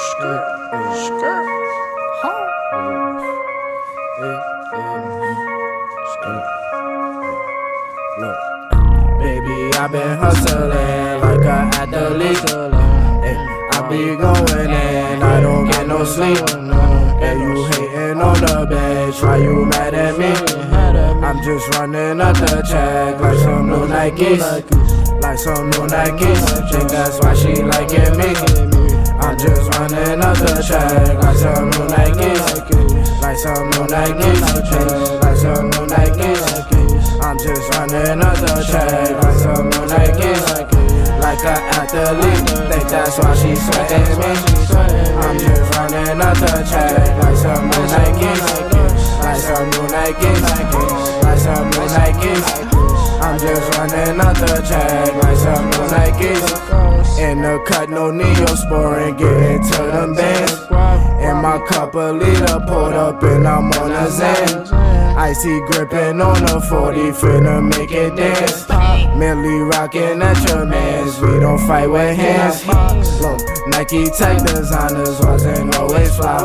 skirt, skirt. Skirt. Look, baby, I've been hustling like an athlete. I be going in, I don't get no sleep. And you hating on the bitch, why you mad at me? I'm just running up the check like some new Nikes, like some new Nikes. Think that's why she liking me. Running up the like some new Nikes, like some new Nikes, like some new Nikes. I'm just running the check like some new Nikes, like an athlete. Think that's why she sweating me. I'm just running the check like some new Nikes, like some new Nikes, like some new Nikes. I'm just running the check like some new Nikes. In the cut, no neosporin, getting to them bands. In my cup, a liter pulled up and I'm on a Zen. Icy gripping on a 40, finna make it dance. Millie rockin' at your mans, we don't fight with hands. Look, Nike tech designers wasn't always fly.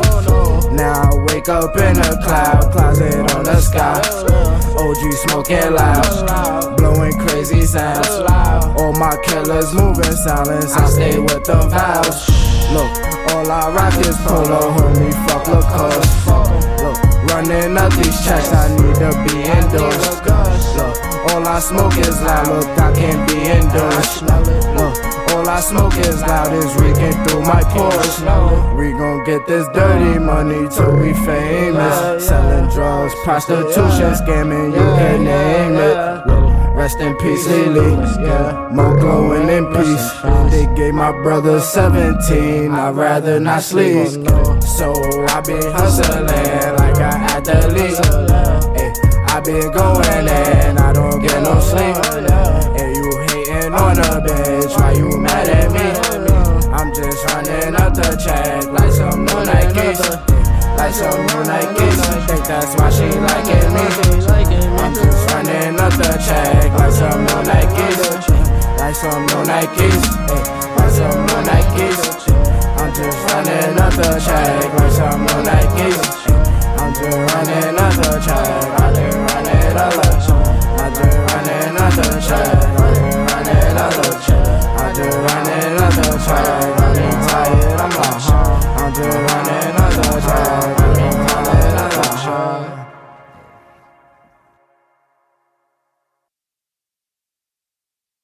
Now I wake up in a cloud, closet on the sky. OG smoking loud, blowing crazy sounds. All my killers moving silence, I stay with the vows. Look, all I rock is polo, homie, fuck Lacoste. Look, running up these checks, I need to be indoors. Look, all I smoke is loud, look, I can't be indoors. Look, all I smoke is loud, is reeking through my pores. We gon' get this dirty money till we famous. Selling drugs, prostitution, scamming, you can name it. Rest in peace, Lily. Yeah, more glowing in peace. They gave my brother 17. I'd rather not sleep. So I been hustling like I athlete. Hey, I been going and I don't get no sleep. Hey, you hating on the bitch, why you mad at me? I'm just running up the check like some new Nikes. Like some new Nikes. Think that's why she liking me. I'm just running up the check Nikes. Eh? Some more Nikes. I'm eh? just running up the track. Some more Nikes. I'm eh? just running up the track. I just running just running up the.